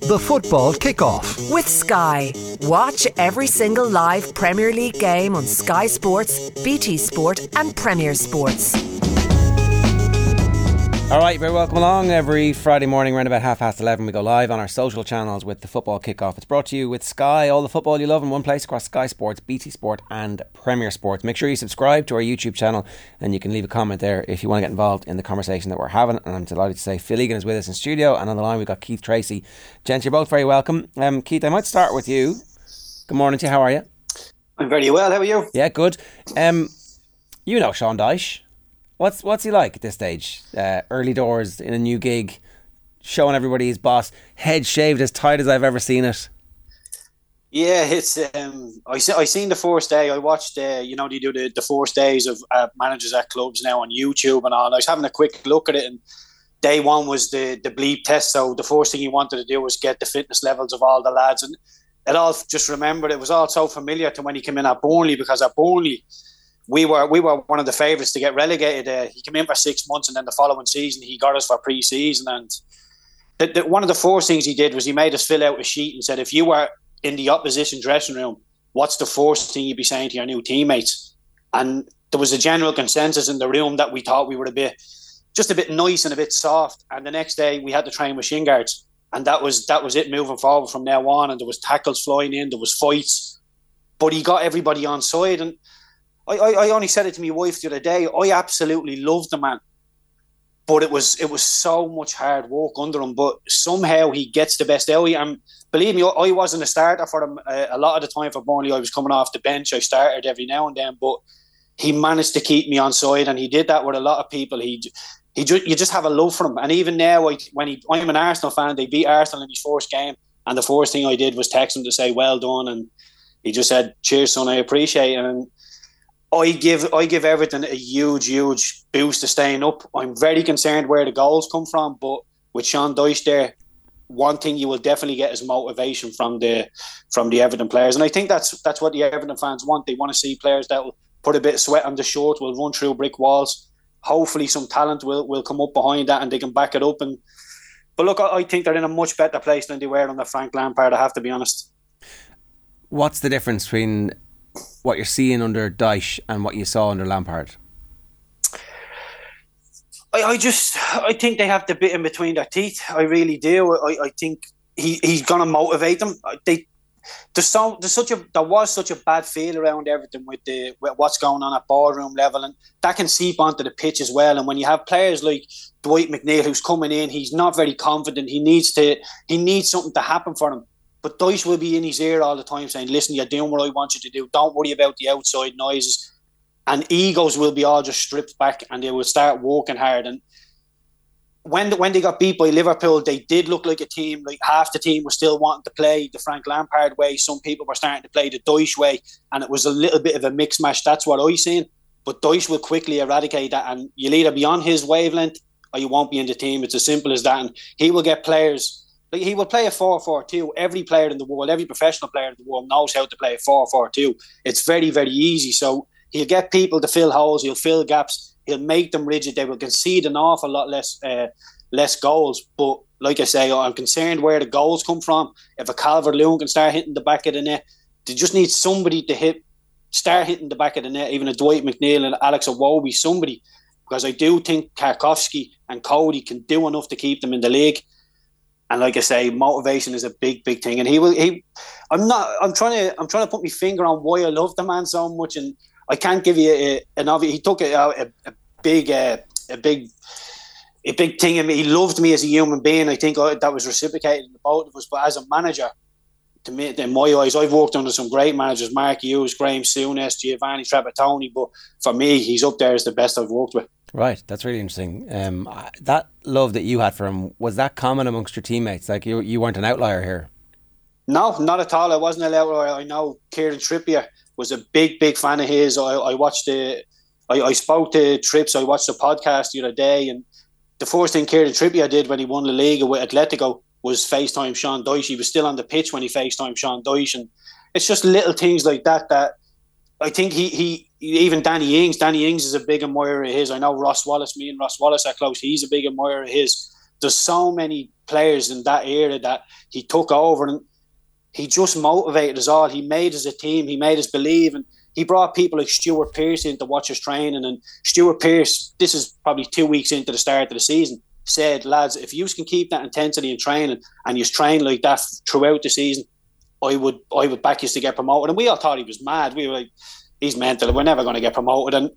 The football kickoff. With Sky. Watch every single live Premier League game on Sky Sports, BT Sport, and Premier Sports. All right, very welcome along. Every Friday morning, around about half past 11, we go live on our social channels with the football kickoff. It's brought to you with Sky, all the football you love in one place across Sky Sports, BT Sport, and Premier Sports. Make sure you subscribe to our YouTube channel and you can leave a comment there if you want to get involved in the conversation that we're having. And I'm delighted to say Phil Egan is with us in studio, and on the line we've got Keith Tracy. Gents, you're both very welcome. Um, Keith, I might start with you. Good morning to you. How are you? I'm very well. How are you? Yeah, good. Um, you know Sean Dyche. What's what's he like at this stage? Uh, early doors in a new gig, showing everybody his boss, head shaved as tight as I've ever seen it. Yeah, it's um, I see, I seen the first day. I watched uh, you know they do the, the first days of uh, managers at clubs now on YouTube and all. And I was having a quick look at it, and day one was the the bleep test. So the first thing he wanted to do was get the fitness levels of all the lads, and it all just remembered it was all so familiar to when he came in at Burnley because at Burnley we were we were one of the favourites to get relegated. Uh, he came in for six months, and then the following season he got us for pre-season. And the, the, one of the first things he did was he made us fill out a sheet and said, if you were in the opposition dressing room, what's the first thing you'd be saying to your new teammates? And there was a general consensus in the room that we thought we were a bit, just a bit nice and a bit soft. And the next day we had to train with shin guards, and that was that was it moving forward from now on. And there was tackles flying in, there was fights, but he got everybody on side and I, I, I only said it to my wife the other day. I absolutely loved the man, but it was it was so much hard work under him. But somehow he gets the best out of you. And believe me, I wasn't a starter for him uh, a lot of the time for Burnley. I was coming off the bench. I started every now and then, but he managed to keep me on side, and he did that with a lot of people. He he ju- you just have a love for him. And even now, I, when he, I'm an Arsenal fan, they beat Arsenal in his first game, and the first thing I did was text him to say well done, and he just said, "Cheers, son, I appreciate it." And I give I give Everton a huge, huge boost to staying up. I'm very concerned where the goals come from, but with Sean Dyche there, one thing you will definitely get is motivation from the from the Everton players, and I think that's that's what the Everton fans want. They want to see players that will put a bit of sweat on the shirt, will run through brick walls. Hopefully, some talent will, will come up behind that, and they can back it up. And but look, I, I think they're in a much better place than they were under Frank Lampard. I have to be honest. What's the difference between what you're seeing under Dyche and what you saw under Lampard? I, I just I think they have the bit in between their teeth. I really do. I, I think he, he's gonna motivate them. They there's so there's such a there was such a bad feel around everything with the with what's going on at ballroom level, and that can seep onto the pitch as well. And when you have players like Dwight McNeil who's coming in, he's not very confident. He needs to he needs something to happen for him. But Dyche will be in his ear all the time saying, listen, you're doing what I want you to do. Don't worry about the outside noises. And egos will be all just stripped back and they will start working hard. And when the, when they got beat by Liverpool, they did look like a team. Like half the team was still wanting to play the Frank Lampard way. Some people were starting to play the Dyche way, and it was a little bit of a mix match. That's what I seen. But Dyche will quickly eradicate that, and you'll either be on his wavelength or you won't be in the team. It's as simple as that. And he will get players like he will play a 4-4-2. Every player in the world, every professional player in the world knows how to play a 4-4-2. It's very, very easy. So he'll get people to fill holes, he'll fill gaps, he'll make them rigid. They will concede an awful lot less uh, less goals. But like I say, I'm concerned where the goals come from. If a Calvert Lewin can start hitting the back of the net, they just need somebody to hit start hitting the back of the net, even a Dwight McNeil and Alex Iwobi, somebody. Because I do think Tarkowski and Coady can do enough to keep them in the league. And like I say, motivation is a big, big thing. And he will. He, I'm not. I'm trying to. I'm trying to put my finger on why I love the man so much, and I can't give you a, an obvious. He took a, a, a big, uh, a big, a big thing in me. He loved me as a human being. I think that was reciprocated in the both of us. But as a manager, to me, in my eyes, I've worked under some great managers: Mark Hughes, Graeme Souness, Giovanni Trapattoni. But for me, he's up there as the best I've worked with. Right, that's really interesting. Um, that love that you had for him was that common amongst your teammates? Like you, you weren't an outlier here. No, not at all. I wasn't an outlier. I know Kieran Trippier was a big, big fan of his. I, I watched the, I, I spoke to Trips. I watched the podcast the other day, and the first thing Kieran Trippier did when he won the league with Atletico was FaceTime Sean Dyche. He was still on the pitch when he FaceTime Sean Dyche, and it's just little things like that that I think he he even Danny Ings. Danny Ings is a big admirer of his. I know Ross Wallace. Me and Ross Wallace are close. He's a big admirer of his. there's so many players in that era that he took over and he just motivated us all. He made us a team. He made us believe, and he brought people like Stuart Pearce in to watch us training. And Stuart Pearce, this is probably two weeks into the start of the season, said, "Lads, if you can keep that intensity in training and you train like that throughout the season, I would I would back you to get promoted." And we all thought he was mad. We were like, "He's mental. We're never going to get promoted." And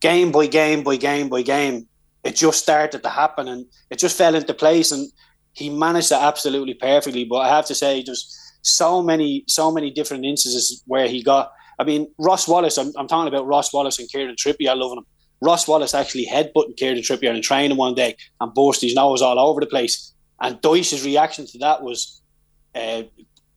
game by game by game by game, it just started to happen, and it just fell into place. And he managed it absolutely perfectly. But I have to say, there's so many so many different instances where he got. I mean, Ross Wallace. I'm, I'm talking about Ross Wallace and Kieran Trippier. I love him. Ross Wallace actually headbutting Kieran Trippier in training one day and burst his nose all over the place. And Dyche's reaction to that was uh,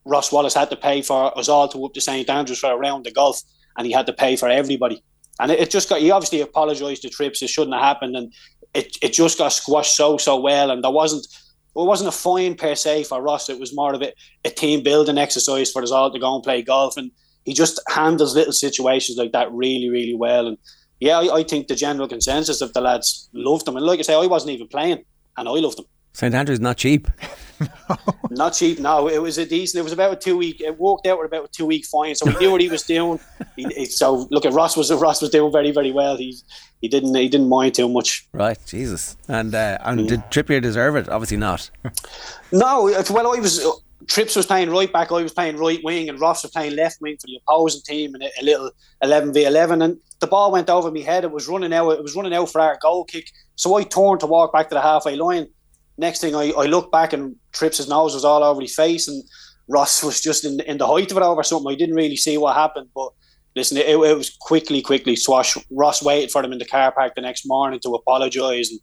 Ross Wallace had to pay for us all to up to St Andrews for a round of golf, and he had to pay for everybody. And it, it just got, he obviously apologised to Trips, it shouldn't have happened. And it, it just got squashed so, so well. And there wasn't, it wasn't a fine per se for Ross. It was more of a, a team building exercise for us all to go and play golf. And he just handles little situations like that really, really well. And yeah, I, I, think the general consensus of the lads loved him. And like I say, I wasn't even playing, and I loved him. St Andrews not cheap. not cheap. No, it was a decent. It was about a two week. It worked out with about a two week fine, so we knew what he was doing. He, he, so look at Ross was Ross was doing very very well. He he didn't he didn't mind too much. Right, Jesus. And uh, and yeah. did Trippier deserve it? Obviously not. no, well I was Trips was playing right back, I was playing right wing, and Ross was playing left wing for the opposing team in a, a little eleven v eleven. And the ball went over my head. It was running out. It was running out for our goal kick. So I turned to walk back to the halfway line. Next thing I, I looked back and Trips' his nose was all over his face, and Ross was just in in the height of it over something. I didn't really see what happened, but listen, it, it was quickly, quickly swash. Ross waited for them in the car park the next morning to apologise, and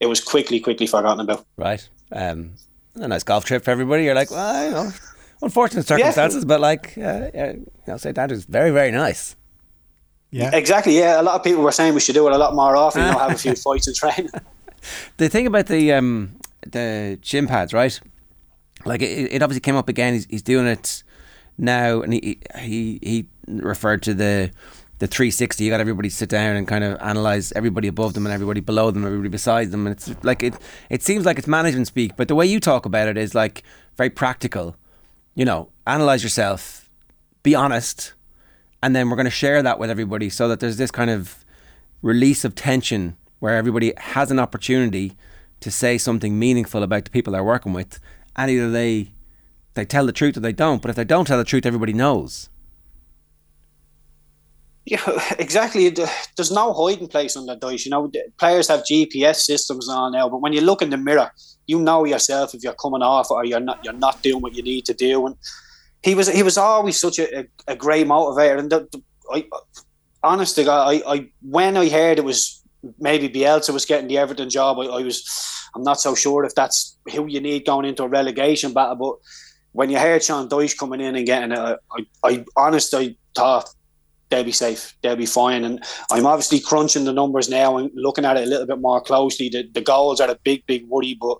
it was quickly, quickly forgotten about. Right. Um, a nice golf trip for everybody. You're like, well, you know, unfortunate circumstances, yeah. but like, uh, yeah, you know, St Andrews, very, very nice. Yeah, exactly. Yeah, a lot of people were saying we should do it a lot more often. You know, have a few fights and train. the thing about the um, the gym pads, right? Like it, it obviously came up again. He's, he's doing it now, and he he he referred to the the 360. You got everybody sit down and kind of analyze everybody above them and everybody below them, everybody beside them, and it's like it. It seems like it's management speak, but the way you talk about it is like very practical. You know, analyze yourself, be honest, and then we're going to share that with everybody so that there's this kind of release of tension where everybody has an opportunity to say something meaningful about the people they're working with and either they they tell the truth or they don't but if they don't tell the truth everybody knows yeah, exactly. Uh, there's no hiding place on the dice. You know, players have GPS systems on now, but when you look in the mirror, you know yourself if you're coming off or you're not. You're not doing what you need to do. And he was he was always such a, a, great motivator. And the, the, I, honestly, I, I when I heard it was maybe Bielsa was getting the Everton job, I, I, was I'm not so sure if that's who you need going into a relegation battle. But when you heard Sean Dyche coming in and getting it, I, I, honestly thought they'll be safe, they'll be fine. And I'm obviously crunching the numbers now and looking at it a little bit more closely. The, the goals are a big, big worry, but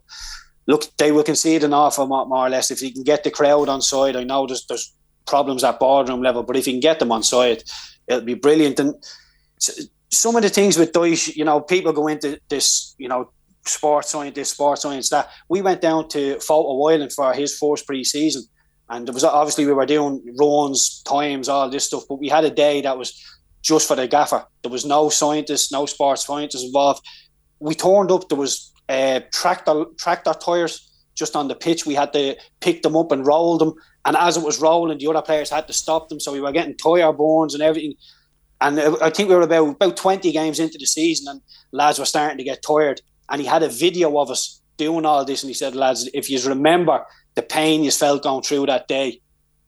look, they will concede an awful lot more or less if you can get the crowd on side. I know there's there's problems at boardroom level, but if you can get them on side, it'll be brilliant. And some of the things with Dyche, you know, people go into this, you know, sports science, this sports science, that. We went down to Fota Island for his first pre-season, and there was obviously we were doing runs, times, all this stuff, but we had a day that was just for the gaffer. There was no scientists, no sports scientists involved. We turned up. There was uh, tractor tractor tires just on the pitch. We had to pick them up and roll them. And as it was rolling, the other players had to stop them. So we were getting tire burns and everything. And I think we were about about twenty games into the season, and lads were starting to get tired. And he had a video of us doing all this, and he said, "Lads, if you remember the pain you felt going through that day,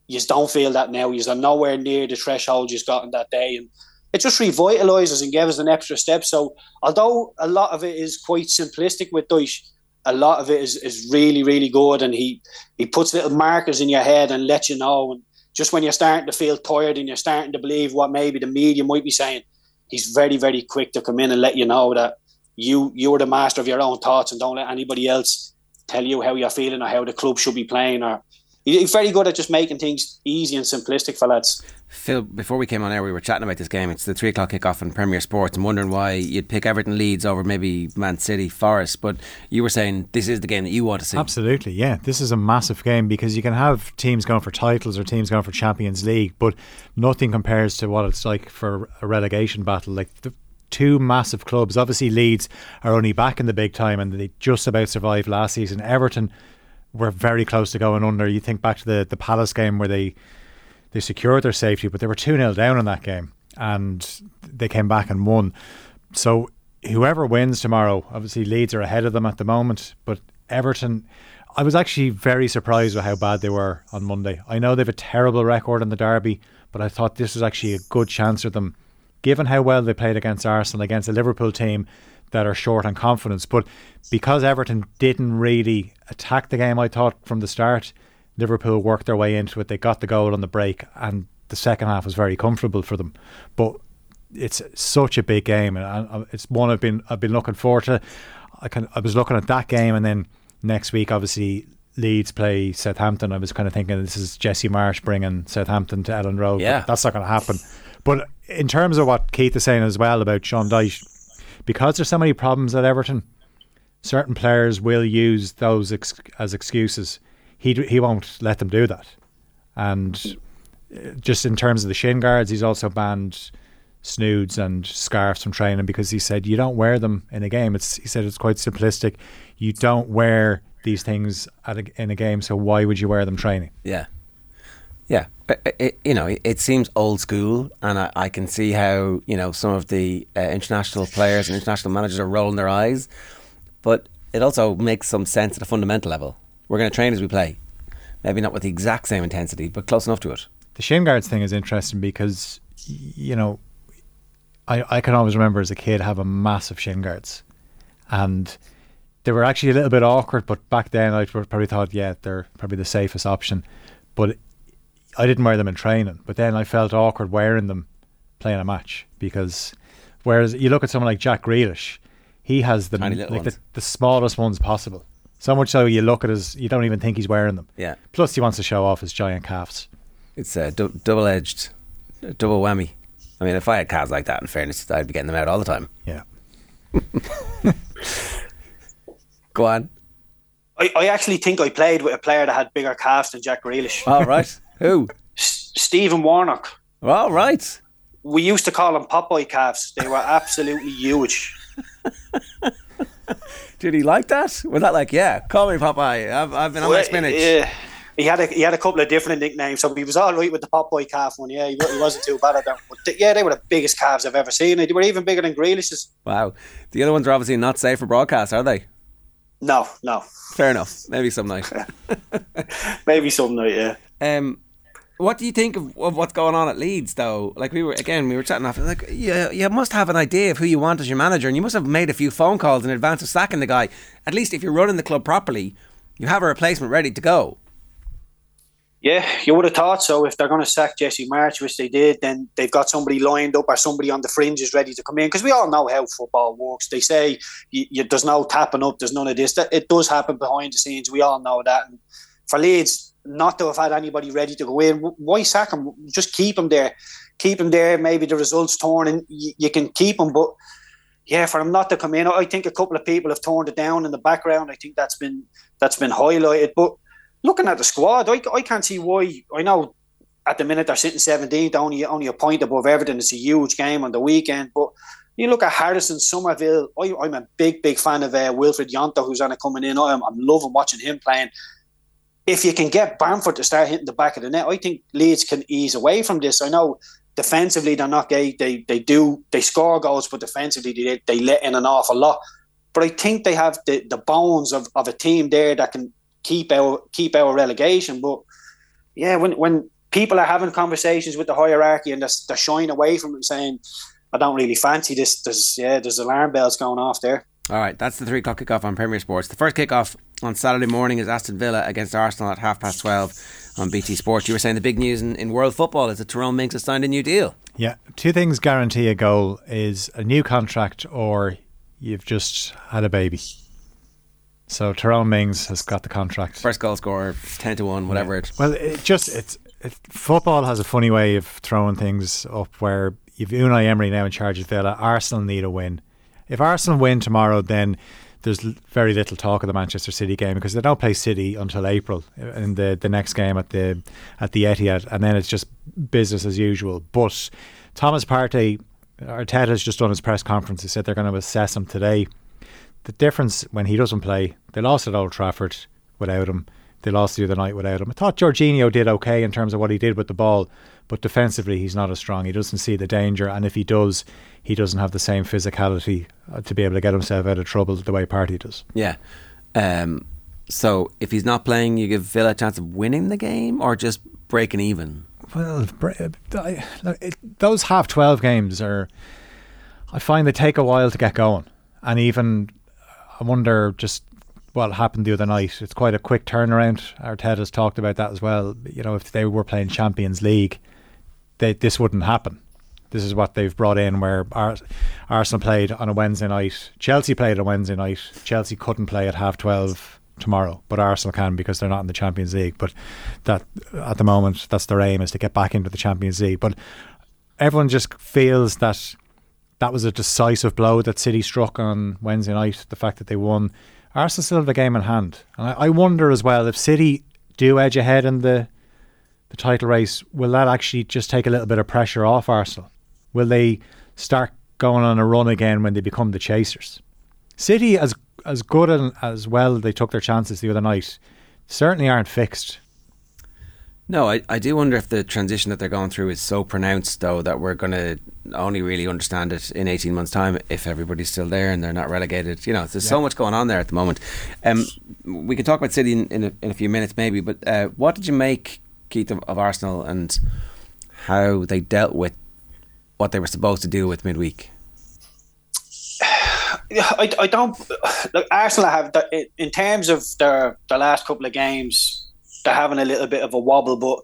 you don't feel that now. You're nowhere near the threshold you've gotten that day, and it just revitalises and gives us an extra step. So although a lot of it is quite simplistic with Dyche, a lot of it is, is really, really good. And he, he puts little markers in your head and lets you know. And just when you're starting to feel tired and you're starting to believe what maybe the media might be saying, he's very, very quick to come in and let you know that you you're the master of your own thoughts and don't let anybody else tell you how you're feeling or how the club should be playing or he's very good at just making things easy and simplistic for lads. Phil, before we came on air, we were chatting about this game. It's the three o'clock kickoff in Premier Sports. I'm wondering why you'd pick Everton Leeds over maybe Man City Forest, but you were saying this is the game that you want to see. Absolutely, yeah. This is a massive game because you can have teams going for titles or teams going for Champions League, but nothing compares to what it's like for a relegation battle. Like the two massive clubs. Obviously, Leeds are only back in the big time and they just about survived last season. Everton were very close to going under. You think back to the, the Palace game where they they secured their safety, but they were 2 0 down in that game and they came back and won. So, whoever wins tomorrow, obviously Leeds are ahead of them at the moment, but Everton. I was actually very surprised with how bad they were on Monday. I know they have a terrible record in the derby, but I thought this was actually a good chance for them given how well they played against Arsenal, against a Liverpool team that are short on confidence. But because Everton didn't really attack the game, I thought from the start, Liverpool worked their way into it. They got the goal on the break, and the second half was very comfortable for them. But it's such a big game, and it's one I've been I've been looking forward to. I can I was looking at that game, and then next week, obviously. Leeds play Southampton. I was kind of thinking this is Jesse Marsch bringing Southampton to Elland Road. Yeah. that's not going to happen. But in terms of what Keith is saying as well about Sean Dyche, because there's so many problems at Everton, certain players will use those ex- as excuses. He he won't let them do that, and uh, just in terms of the shin guards, he's also banned snoods and scarves from training because he said you don't wear them in a game. It's he said it's quite simplistic. You don't wear these things a, in a game, so why would you wear them training? Yeah. Yeah, it, you know, it seems old school, and I, I, can see how you know some of the uh, international players and international managers are rolling their eyes, but it also makes some sense at a fundamental level. We're going to train as we play, maybe not with the exact same intensity, but close enough to it. The shin guards thing is interesting because you know, I I can always remember as a kid having a massive shin guards, and they were actually a little bit awkward. But back then, I probably thought, yeah, they're probably the safest option. But I didn't wear them in training, but then I felt awkward wearing them playing a match because whereas you look at someone like Jack Grealish, he has the like the, the, smallest ones possible. So much so you look at his, you don't even think he's wearing them. Yeah. Plus, he wants to show off his giant calves. It's uh, a du- double edged, double whammy. I mean, if I had calves like that, in fairness, I'd be getting them out all the time. Yeah. Go on. I, I actually think I played with a player that had bigger calves than Jack Grealish. All right. Who? S- Stephen Warnock. All right. We used to call them Popeye calves. They were absolutely huge. Did he like that? Was that like, yeah, call me Popeye? I've, I've been on well, my spinach. Yeah. He had a he had a couple of different nicknames, so he was all right with the Popeye calf one. Yeah, he, he wasn't too bad at that. But th- yeah, they were the biggest calves I've ever seen. They were even bigger than Grealish's. Wow, the other ones are obviously not safe for broadcast, are they? No, no. Fair enough. Maybe some night. Maybe some night. Yeah. Um, what do you think of, of, what's going on at Leeds, though? Like we were again, we were chatting off. Like, you, you must have an idea of who you want as your manager, and you must have made a few phone calls in advance of sacking the guy. At least if you're running the club properly, you have a replacement ready to go. Yeah, you would have thought so. If they're going to sack Jesse Marsch, which they did, then they've got somebody lined up or somebody on the fringes ready to come in. Because we all know how football works. They say you, you, there's no tapping up, there's none of this. That it does happen behind the scenes. We all know that. And for Leeds, not to have had anybody ready to go in. Why sack him? Just keep him there. Keep him there. Maybe the results torn and you, you can keep him. But yeah, for him not to come in, I think a couple of people have torn it down in the background. I think that's been that's been highlighted. But looking at the squad, I, I can't see why. I know at the minute they're sitting 17th, only only a point above Everton. It's a huge game on the weekend, but you look at Harrison, Summerville. I, am a big, big fan of uh, Wilfried Gnonto, who's on it coming in. I'm, I'm loving watching him playing if you can get Bamford to start hitting the back of the net, I think Leeds can ease away from this. I know defensively they're not gay. They they do they score goals, but defensively they, they let in an awful lot. But I think they have the, the bones of, of a team there that can keep our keep our relegation. But yeah, when when people are having conversations with the hierarchy and they're, they're shying away from it, saying, "I don't really fancy this," there's yeah, there's alarm bells going off there. All right, that's the three o'clock kickoff on Premier Sports. The first kickoff on Saturday morning is Aston Villa against Arsenal at half past 12 on BT Sports. You were saying the big news in, in world football is that Tyrone Mings has signed a new deal. Yeah, two things guarantee a goal is a new contract or you've just had a baby. So Tyrone Mings has got the contract. First goal scorer, ten to one, whatever yeah. it. Well, it just it's it, football has a funny way of throwing things up where you've Unai Emery now in charge of Villa. Arsenal need a win. If Arsenal win tomorrow, then there's very little talk of the Manchester City game because they don't play City until April uh, in the the next game at the at the Etihad, and then it's just business as usual. But Thomas Partey, Arteta has just done his press conference. He said they're going to assess him today. The difference when he doesn't play, they lost at Old Trafford without him. They lost the other night without him. I thought Jorginho did okay in terms of what he did with the ball, but defensively he's not as strong. He doesn't see the danger, and if he does, he doesn't have the same physicality uh, to be able to get himself out of trouble the way Partey does. Yeah. Um, so if he's not playing, you give Villa a chance of winning the game or just breaking even. Well, those half twelve games are. I find they take a while to get going, and even I wonder just what happened the other night. It's quite a quick turnaround. Arteta has talked about that as well. You know, if they were playing Champions League, they, this wouldn't happen. This is what they've brought in where Ar- Arsenal played on a Wednesday night. Chelsea played on a Wednesday night. Chelsea couldn't play at half 12 tomorrow, but Arsenal can because they're not in the Champions League. But that at the moment, that's their aim is to get back into the Champions League. But everyone just feels that that was a decisive blow that City struck on Wednesday night. The fact that they won, Arsenal still have the game in hand, and I, I wonder as well if City do edge ahead in the the title race, will that actually just take a little bit of pressure off Arsenal? Will they start going on a run again when they become the chasers? City, as as good and as well they took their chances the other night, certainly aren't fixed. No, I, I do wonder if the transition that they're going through is so pronounced, though, that we're going to only really understand it in 18 months' time if everybody's still there and they're not relegated. You know, there's yeah. so much going on there at the moment. Um, we can talk about City in, in, a, in a few minutes, maybe, but uh, what did you make, Keith, of, of Arsenal and how they dealt with what they were supposed to do with midweek? I, I don't. Look, Arsenal have, in terms of their, their last couple of games, they're having a little bit of a wobble. But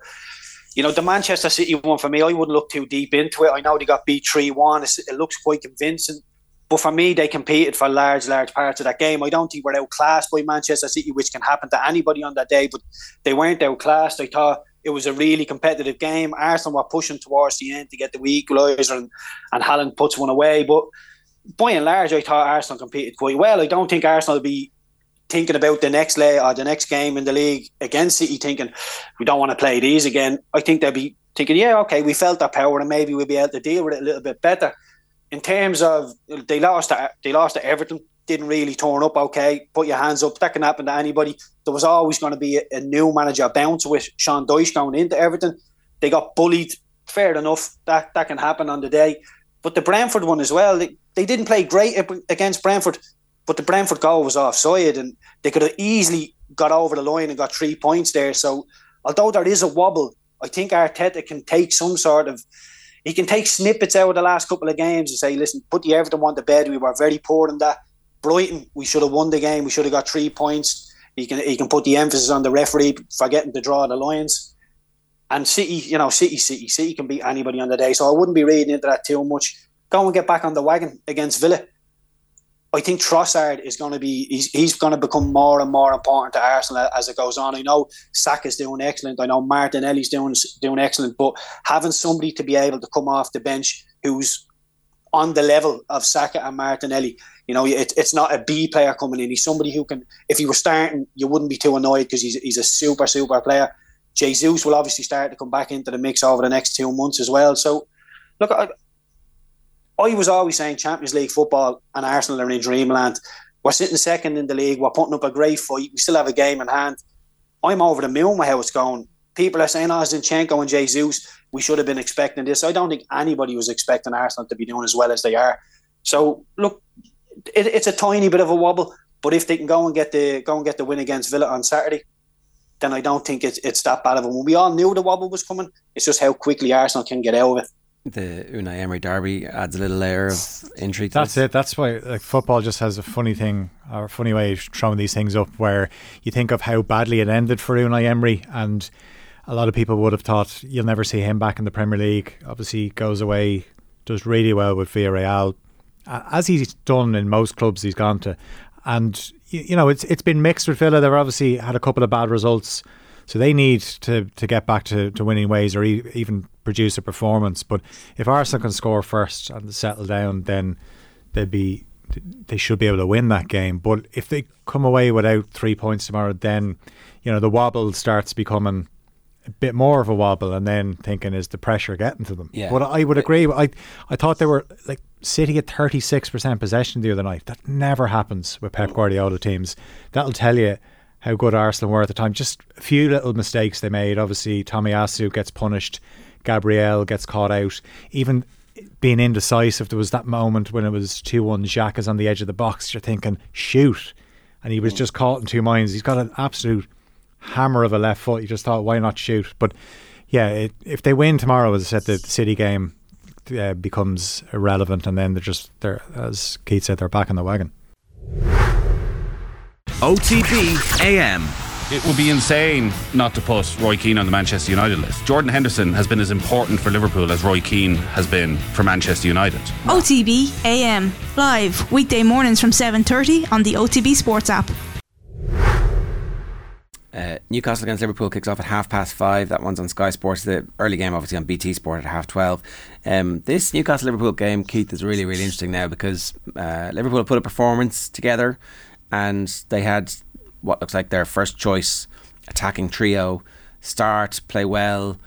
you know, the Manchester City one for me, I wouldn't look too deep into it. I know they got beat three one. It looks quite convincing. But for me, they competed for large, large parts of that game. I don't think we're outclassed by Manchester City, which can happen to anybody on that day. But they weren't outclassed. I thought it was a really competitive game. Arsenal were pushing towards the end to get the equaliser, and, and Haaland puts one away. But by and large, I thought Arsenal competed quite well. I don't think Arsenal will be thinking about the next lay or the next game in the league against City, thinking we don't want to play these again. I think they'll be thinking, yeah, okay, we felt that power and maybe we'll be able to deal with it a little bit better. In terms of they lost to, they lost to Everton, didn't really turn up. Okay, put your hands up. That can happen to anybody. There was always going to be a, a new manager bounce with Sean Dyche going into everything. They got bullied. Fair enough. That that can happen on the day. But the Brentford one as well. They, they didn't play great against Brentford, but the Brentford goal was offside, and they could have easily got over the line and got three points there. So, although there is a wobble, I think Arteta can take some sort of he can take snippets out of the last couple of games and say, listen, put the Everton one to bed. We were very poor in that. Brighton, we should have won the game. We should have got three points. He can he can put the emphasis on the referee for getting to draw the lines. And City, you know, City, City, City can beat anybody on the day. So I wouldn't be reading into that too much. Go and get back on the wagon against Villa. I think Trossard is going to be he's, he's going to become more and more important to Arsenal as it goes on. I know is doing excellent. I know Martinelli's doing doing excellent, but having somebody to be able to come off the bench who's on the level of Saka and Martinelli, you know, it, it's not a B player coming in. He's somebody who can, if he was starting, you wouldn't be too annoyed because he's he's a super super player. Jesus will obviously start to come back into the mix over the next two months as well. So, look, I, I was always saying Champions League football and Arsenal are in dreamland. We're sitting second in the league. We're putting up a great fight. We still have a game in hand. I'm over the moon with how it's going. People are saying, oh, Zinchenko and Jesus, we should have been expecting this. I don't think anybody was expecting Arsenal to be doing as well as they are. So, look, it, it's a tiny bit of a wobble, but if they can go and get the go and get the win against Villa on Saturday, then I don't think it's it's that bad of a one. We all knew the wobble was coming. It's just how quickly Arsenal can get out of it the Unai Emery derby adds a little layer of intrigue. That's it. That's why like football just has a funny thing or a funny way of throwing these things up where you think of how badly it ended for Unai Emery and a lot of people would have thought you'll never see him back in the Premier League. Obviously goes away, does really well with Villarreal. As he's done in most clubs he's gone to. And you know, it's it's been mixed with Villa. They've obviously had a couple of bad results, so they need to to get back to, to winning ways or e- even produce a performance. But if Arsenal can score first and settle down, then they'd be they should be able to win that game. But if they come away without three points tomorrow, then you know the wobble starts becoming a bit more of a wobble, and then thinking is the pressure getting to them. Yeah. But I would agree. I I thought they were like City at thirty six percent possession the other night. That never happens with Pep Guardiola teams. That'll tell you how good Arsenal were at the time. Just a few little mistakes they made. Obviously, Tomiyasu gets punished. Gabriel gets caught out. Even being indecisive, there was that moment when it was 2 1 Xhaka is on the edge of the box. You're thinking, shoot. And he was just caught in two minds. He's got an absolute hammer of a left foot. You just thought, why not shoot? But yeah, it, if they win tomorrow, as I said, the City game uh, becomes irrelevant, and then they're just, they're, as Keith said, they're back in the wagon. OTB AM. It would be insane not to put Roy Keane on the Manchester United list. Jordan Henderson has been as important for Liverpool as Roy Keane has been for Manchester United. OTB AM live weekday mornings from 7:30 on the OTB Sports app. Uh, Newcastle against Liverpool kicks off at half past five. That one's on Sky Sports. The early game, obviously, on BT Sport at half twelve. Um, this Newcastle Liverpool game, Keith, is really, really interesting now because uh, Liverpool put a performance together and they had what looks like their first choice attacking trio start, play well,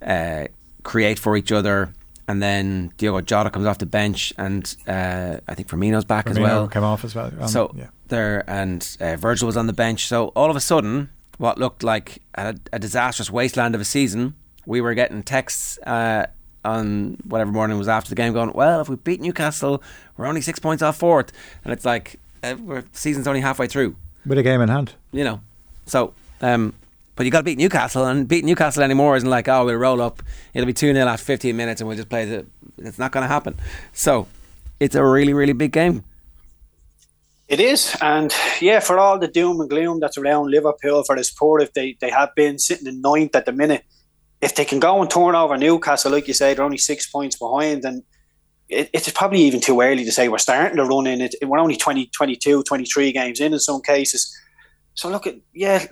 uh, create for each other. And then Diogo Jota comes off the bench, and uh, I think Firmino's back as well. came off as well. Um, So yeah. there, and uh, Virgil was on the bench. So all of a sudden, what looked like a, a disastrous wasteland of a season, we were getting texts uh, on whatever morning was after the game, going, "Well, if we beat Newcastle, we're only six points off fourth. and it's like uh, we're season's only halfway through, with a game in hand. you know. So, um, but you got to beat Newcastle, and beating Newcastle anymore isn't like, oh, we'll roll up. It'll be two 0 after fifteen minutes, and we'll just play the. It's not going to happen. So, it's a really, really big game. It is, and yeah, for all the doom and gloom that's around Liverpool for the sport, if they, they have been sitting in ninth at the minute, if they can go and turn over Newcastle, like you say, they're only six points behind, and it, it's probably even too early to say we're starting to run in it. We're only 20, 22, 23 games in in some cases. So look at yeah,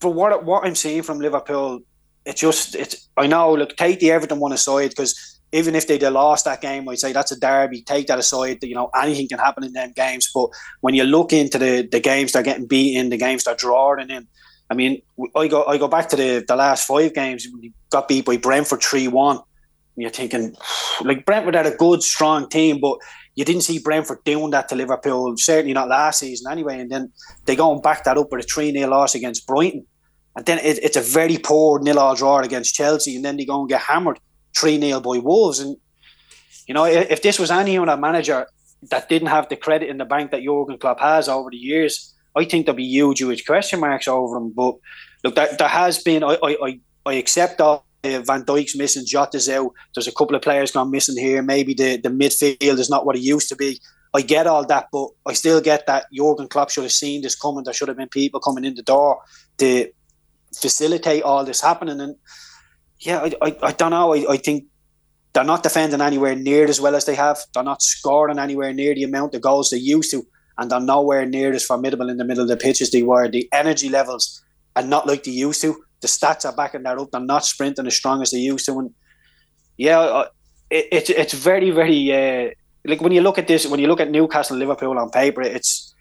but what what I'm seeing from Liverpool, it just it's I know. Look, take the Everton one aside because even if they'd lost that game, I'd say that's a derby. Take that aside. You know anything can happen in them games. But when you look into the the games they're getting beaten, the games they're drawing in. I mean, I go I go back to the the last five games. We got beat by Brentford three one. You're thinking, like Brentford had a good, strong team, but you didn't see Brentford doing that to Liverpool. Certainly not last season, anyway. And then they go and back that up with a three 0 loss against Brighton, and then it, it's a very poor nil all draw against Chelsea, and then they go and get hammered three 0 by Wolves. And you know, if, if this was any other manager that didn't have the credit in the bank that Jurgen Klopp has over the years, I think there'd be huge, huge question marks over him. But look, that, there has been. I I, I, accept all. Van Dijk's missing, Jota's out. There's a couple of players gone missing here. Maybe the, the midfield is not what it used to be. I get all that, but I still get that Jurgen Klopp should have seen this coming. There should have been people coming in the door to facilitate all this happening. And yeah, I, I, I don't know. I, I think they're not defending anywhere near as well as they have. They're not scoring anywhere near the amount of goals they used to, and they're nowhere near as formidable in the middle of the pitch as they were. The energy levels are not like they used to. The stats are backing that up. They're not sprinting as strong as they used to. And yeah, it, it's it's very very uh, like when you look at this, when you look at Newcastle, Liverpool on paper, it's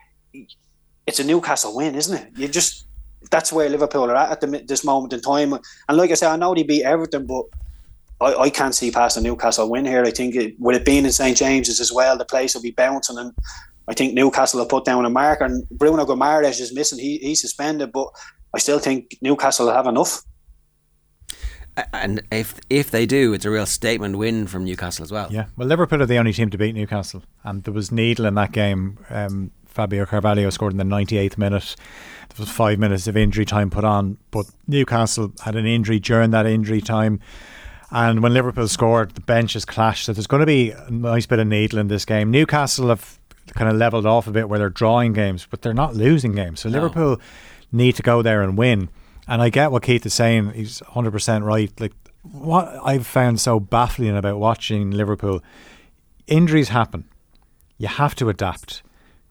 it's a Newcastle win, isn't it? You just that's where Liverpool are at at the, this moment in time. And like I said, I know they beat Everton, but I, I can't see past a Newcastle win here. I think it, with it being in St James's as well, the place will be bouncing, and I think Newcastle will put down a marker. And Bruno Guimarães is missing; he, he's suspended, but I still think Newcastle will have enough. And if if they do, it's a real statement win from Newcastle as well. Yeah, well, Liverpool are the only team to beat Newcastle, and there was needle in that game. Um, Fabio Carvalho scored in the 98th minute. There was five minutes of injury time put on, but Newcastle had an injury during that injury time. And when Liverpool scored, the benches clashed. So there's going to be a nice bit of needle in this game. Newcastle have kind of leveled off a bit where they're drawing games, but they're not losing games. So No. Liverpool need to go there and win. And I get what Keith is saying. He's 100% right. Like what I've found so baffling about watching Liverpool, injuries happen. You have to adapt.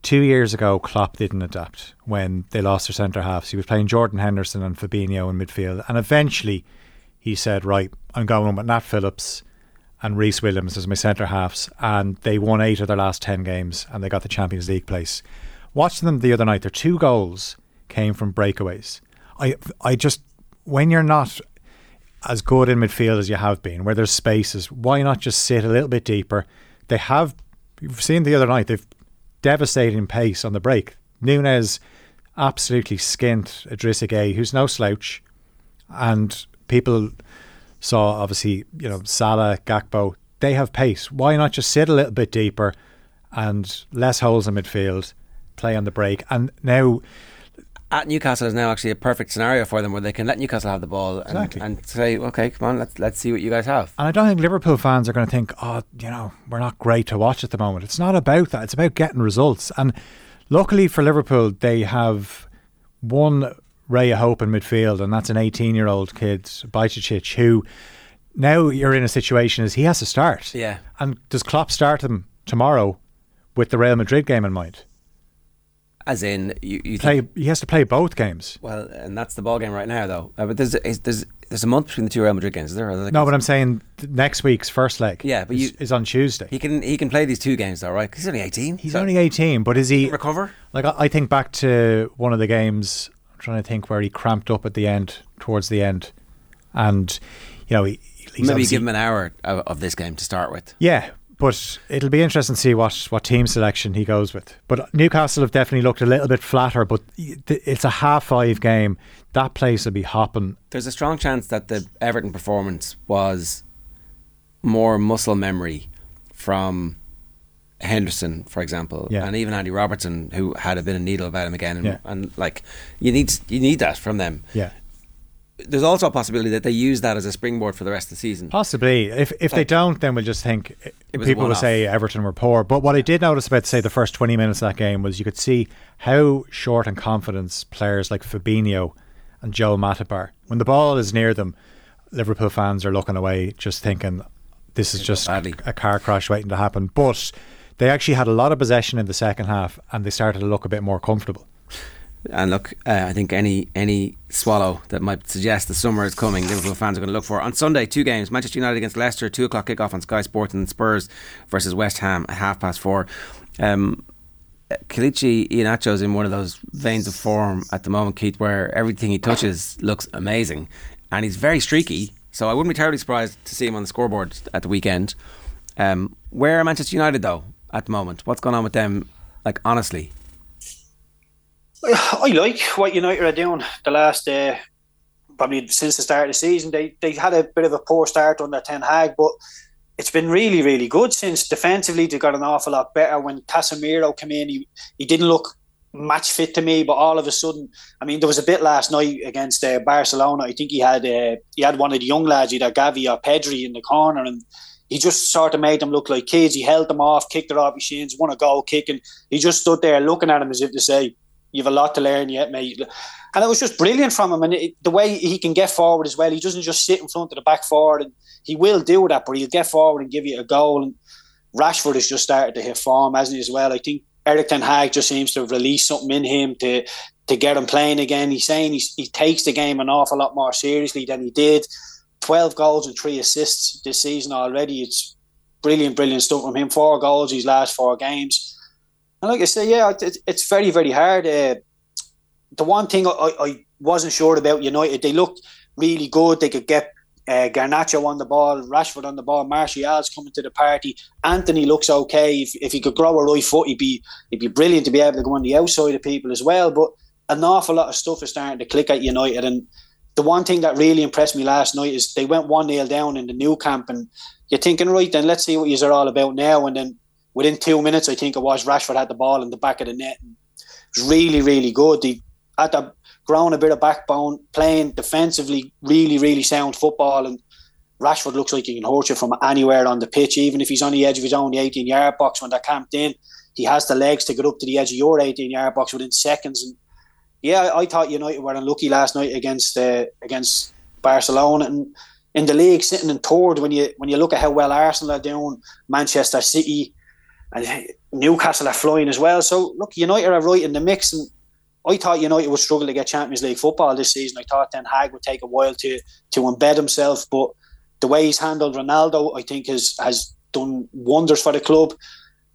Two years ago, Klopp didn't adapt when they lost their centre halves. He was playing Jordan Henderson and Fabinho in midfield, and eventually he said, "Right, I'm going with Nat Phillips and Rhys Williams as my centre halves," and they won eight of their last ten games, and they got the Champions League place. Watching them the other night, their two goals came from breakaways. I, I just when you're not as good in midfield as you have been, where there's spaces, why not just sit a little bit deeper? They have, you've seen the other night, they've devastating pace on the break. Nunez absolutely skint Gueye, who's no slouch, and people saw obviously you know Salah, Gakpo, they have pace. Why not just sit a little bit deeper and less holes in midfield, play on the break, and now at Newcastle is now actually a perfect scenario for them where they can let Newcastle have the ball and, Exactly. and say, okay, come on, let's let's see what you guys have. And I don't think Liverpool fans are going to think, oh, you know, we're not great to watch at the moment. It's not about that. It's about getting results. And luckily for Liverpool, they have one ray of hope in midfield, and that's an 18 year old kid, Bajcetic, who now you're in a situation as he has to start. Yeah. And does Klopp start him tomorrow with the Real Madrid game in mind? As in, you, you Play. think, He has to play both games. well, and that's the ball game right now, though. Uh, but there's is, there's there's a month between the two Real Madrid games, is there? Like- No, but I'm saying next week's first leg. Yeah, but is, you- is on Tuesday. he can he can play these two games though, right? 'Cause he's only eighteen. He's So- only 18, but is he recover. Like I, I think back to one of the games. I'm trying to think where he cramped up at the end, towards the end, and you know he, Maybe give him an hour of, of this game to start with. yeah. But it'll be interesting to see what what team selection he goes with. But Newcastle have definitely looked a little bit flatter. But it's a half five game. That place will be hopping. There's a strong chance that the Everton performance was more muscle memory from Henderson, for example, Yeah. and even Andy Robertson, who had a bit of needle about him again, and, Yeah. and like you need you need that from them. Yeah, There's also a possibility that they use that as a springboard for the rest of the season. possibly. If if they don't, then we'll just think people will say Everton were poor. But what I did notice about say the first twenty minutes of that game was you could see how short and confidence players like Fabinho and Joel Matip are. When the ball is near them, Liverpool fans are looking away, just thinking this is just badly. a car crash waiting to happen. But they actually had a lot of possession in the second half, and they started to look a bit more comfortable. And look, uh, I think any any swallow that might suggest the summer is coming, Liverpool fans are going to look for. On Sunday, two games: Manchester United against Leicester, two o'clock kickoff on Sky Sports, and Spurs versus West Ham at half past four. Um, Kelechi Iheanacho's in one of those veins of form at the moment, Keith, where everything he touches looks amazing, and he's very streaky. So I wouldn't be terribly surprised to see him on the scoreboard at the weekend. Um, where are Manchester United though at the moment? What's going on with them? Like honestly, I like what United are doing the last uh, probably since the start of the season. They they had a bit of a poor start under Ten Hag, but it's been really really good since defensively they got an awful lot better. When Casemiro came in, he he didn't look match fit to me, but all of a sudden, I mean, there was a bit last night against uh, Barcelona. I think he had uh, he had one of the young lads, either Gavi or Pedri, in the corner, and he just sort of made them look like kids. He held them off, kicked it off his shins, won a goal kicking. He just stood there looking at him as if to say, "You've a lot to learn yet, mate." And it was just brilliant from him, and it, the way he can get forward as well. He doesn't just sit in front of the back forward, and he will do that, but he'll get forward and give you a goal. And Rashford has just started to hit form, hasn't he, as well? I think Erik Ten Hag just seems to have released something in him to to get him playing again. He's saying he's, he takes the game an awful lot more seriously than he did. 12 goals and three assists this season already. It's brilliant, brilliant stuff from him. Four goals these last four games. And like I say, yeah, it, it's very, very hard. Uh, the one thing I, I wasn't sure about United, they looked really good. They could get uh, Garnacho on the ball, Rashford on the ball, Martial's coming to the party. Antony looks okay. If, if he could grow a right foot, he'd be he'd be brilliant to be able to go on the outside of people as well. But an awful lot of stuff is starting to click at United. And the one thing that really impressed me last night is they went 1 0 down in the Nou Camp. And you're thinking, right, then let's see what you're all about now. And then within two minutes, I think it was, Rashford had the ball in the back of the net. It was really, really good. They had to grown a bit of backbone, playing defensively, really, really sound football. And Rashford looks like he can hurt you from anywhere on the pitch, even if he's on the edge of his own 18 yard box when they're camped in. He has the legs to get up to the edge of your 18 yard box within seconds. And yeah, I, I thought United were unlucky last night against uh, against Barcelona and in the league sitting in third when you when you look at how well Arsenal are doing, Manchester City, and Newcastle are flying as well. So look, United are right in the mix, and I thought United would struggle to get Champions League football this season. I thought Ten Hag would take a while to to embed himself, but the way he's handled Ronaldo, I think, has has done wonders for the club.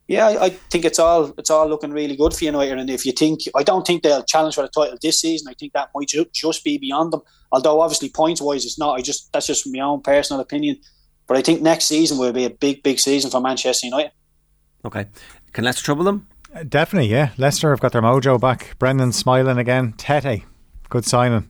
Yeah, I, I think it's all it's all looking really good for United. And if you think, I don't think they'll challenge for the title this season. I think that might ju- just be beyond them. Although obviously points wise, it's not. I just that's just my own personal opinion. But I think next season will be a big, big season for Manchester United. Okay, can Leicester trouble them? Uh, Definitely, yeah. Leicester have got their mojo back. Brendan smiling again. Tete, good signing.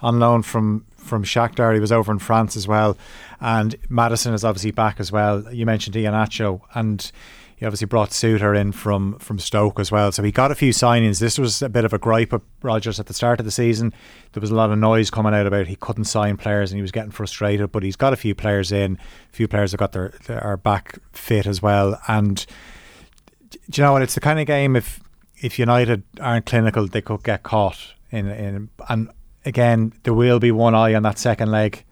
On loan from from Shakhtar. He was over in France as well. And Maddison is obviously back as well. You mentioned Iheanacho and he obviously brought Souttar in from from Stoke as well. So he got a few signings. This was a bit of a gripe of Rodgers at the start of the season. There was a lot of noise coming out about he couldn't sign players and he was getting frustrated. But he's got a few players in. A few players have got their, their back fit as well. And do you know what? It's the kind of game if if United aren't clinical, they could get caught in in and again there will be one eye on that second leg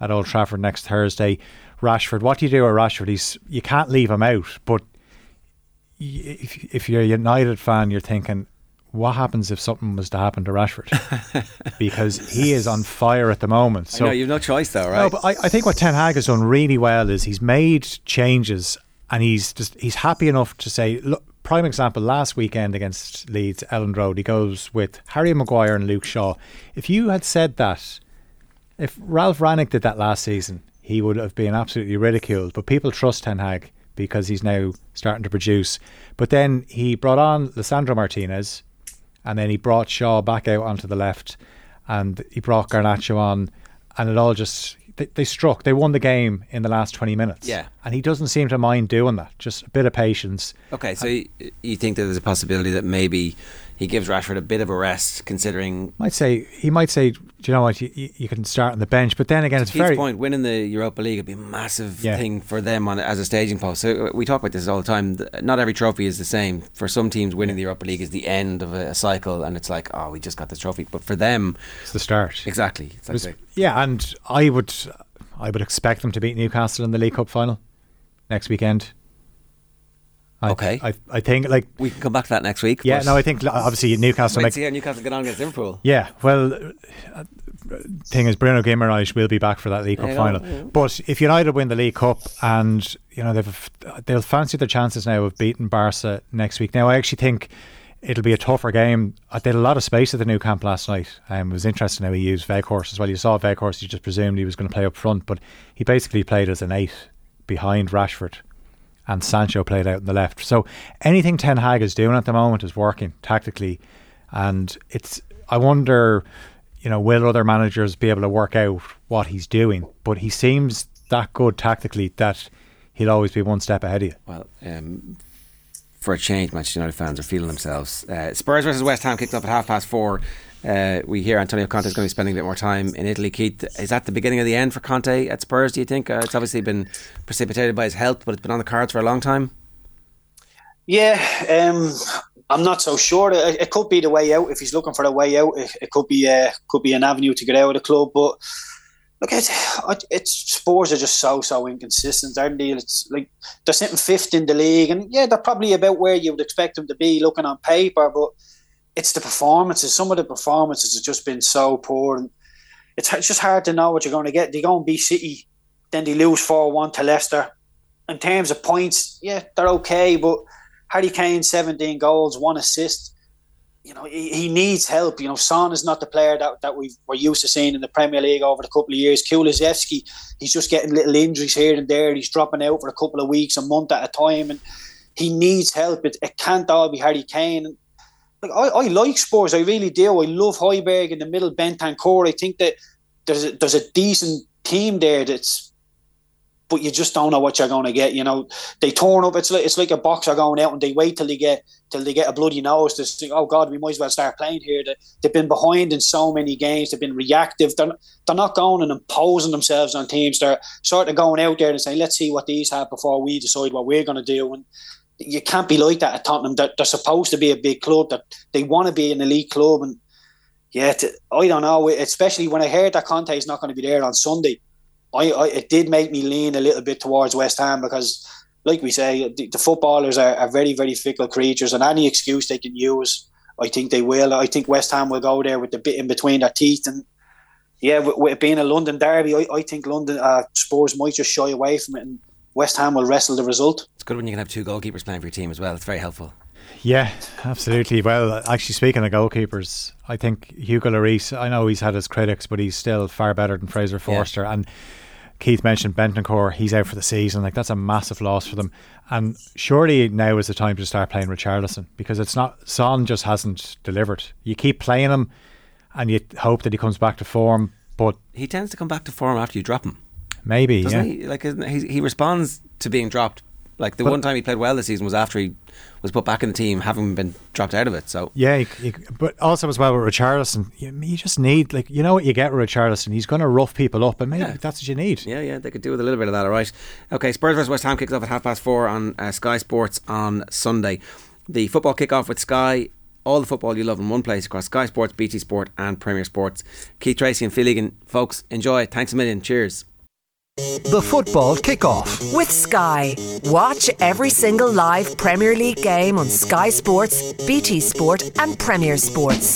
at Old Trafford next Thursday. Rashford, what do you do with Rashford? He's you can't leave him out, but if if you're a United fan, you're thinking. What happens if something was to happen to Rashford? because he is on fire at the moment. So I know you've no choice though, right? no, but I, I think what Ten Hag has done really well is he's made changes and he's just he's happy enough to say, look, prime example last weekend against Leeds, Elland Road, he goes with Harry Maguire and Luke Shaw. If you had said that, if Ralf Rangnick did that last season, he would have been absolutely ridiculed. But people trust Ten Hag because he's now starting to produce. But then he brought on Lisandro Martinez, and then he brought Shaw back out onto the left, and he brought Garnacho on, and it all just they, they struck. They won the game in the last twenty minutes. Yeah. and he doesn't seem to mind doing that. Just a bit of patience. Okay, so you, you think that there's a possibility that maybe he gives Rashford a bit of a rest, considering Might say he might say, do you know what? You, you can start on the bench, but then again, it's Pete's very point, winning the Europa League would be a massive Yeah. thing for them on as a staging post. So uh, we talk about this all the time. Not every trophy is the same. For some teams, winning the Europa League is the end of a, cycle, and it's like, oh, we just got this trophy. But for them, it's the start. exactly, like was- yeah, and I would, I would expect them to beat Newcastle in the League Cup final next weekend. I, Okay. I, I think like we can come back to that next week. yeah, no, I think obviously Newcastle wait to see how Newcastle get on against Liverpool. Yeah, well, uh, thing is, Bruno Guimarães will be back for that League Cup final. yeah. But if United win the League Cup, and you know they've they'll fancy their chances now of beating Barca next week. Now, I actually think it'll be a tougher game. I did a lot of space at the Nou Camp last night. Um, it was interesting how he used Weghorst as well. You saw Weghorst; you just presumed he was going to play up front, but he basically played as an eight behind Rashford and Sancho played out in the left. So anything Ten Hag is doing at the moment is working tactically, and it's. I wonder, you know, will other managers be able to work out what he's doing? But he seems that good tactically that he'll always be one step ahead of you. Well, um, for a change, Manchester United fans are feeling themselves. Uh, Spurs versus West Ham kicked off at half past four. Uh, we hear Antonio Conte is going to be spending a bit more time in Italy. Keith, is that the beginning of the end for Conte at Spurs? Do you think uh, it's obviously been precipitated by his health, but it's been on the cards for a long time? Yeah, um, I'm not so sure. It, it could be the way out if he's looking for a way out. It, it could be uh, could be an avenue to get out of the club. But look, it's, it's Spurs are just so so inconsistent, aren't they? It's like they're sitting fifth in the league, and yeah, they're probably about where you would expect them to be looking on paper. But it's the performances. Some of the performances have just been so poor, and it's, it's just hard to know what you're going to get. They go and beat City, then they lose four one to Leicester. In terms of points, yeah, they're okay, but Harry Kane, 17 goals, one assist. You know, he, he needs help. You know, Son is not the player that, that we we're used to seeing in the Premier League over the couple of years. Kulusevski, he's just getting little injuries here and there. He's dropping out for a couple of weeks, a month at a time, and he needs help. It, it can't all be Harry Kane. Like, I, I like Spurs, I really do. I love Højbjerg in the middle, Bentancur. I think that there's a, there's a decent team there that's but you just don't know what you're going to get. You know, they turn up. It's like it's like a boxer going out and they wait till they get till they get a bloody nose to think, oh God, we might as well start playing here. They, they've been behind in so many games. They've been reactive. They're they're not going and imposing themselves on teams. They're sort of going out there and saying, let's see what these have before we decide what we're going to do. And you can't be like that at Tottenham. They're, they're supposed to be a big club. That they want to be an elite club. And yeah, I don't know. Especially when I heard that Conte is not going to be there on Sunday. I, I, it did make me lean a little bit towards West Ham because like we say, the, the footballers are, are very, very fickle creatures, and any excuse they can use, I think they will. I think West Ham will go there with the bit in between their teeth, and yeah, with, with it being a London derby, I, I think London uh, Spurs might just shy away from it, and West Ham will wrestle the result. It's good when you can have two goalkeepers playing for your team as well. It's very helpful. Yeah, absolutely. Well, actually, speaking of goalkeepers, I think Hugo Lloris. I know he's had his critics, but he's still far better than Fraser Forster. And Keith mentioned Bentancur; he's out for the season. Like that's a massive loss for them. And surely now is the time to start playing Richarlison because it's not Son just hasn't delivered. You keep playing him, and you hope that he comes back to form. But He tends to come back to form after you drop him, maybe, doesn't yeah. he? Like isn't he, he responds to being dropped. Like the But- one time he played well this season was after he was put back in the team, having been dropped out of it. So Yeah, you, you, but also as well with Richarlison, you, you just need like you know what you get with Richarlison. He's going to rough people up, and maybe Yeah. that's what you need. Yeah, yeah, they could do with a little bit of that, all right. Okay, Spurs versus West Ham kicks off at half past four on uh, Sky Sports on Sunday. The football kick-off with Sky, all the football you love in one place across Sky Sports, BT Sport, and Premier Sports. Keith Tracy and Phil Egan, folks, enjoy. Thanks a million. Cheers. The football kickoff. With Sky. Watch every single live Premier League game on Sky Sports, BT Sport, and Premier Sports.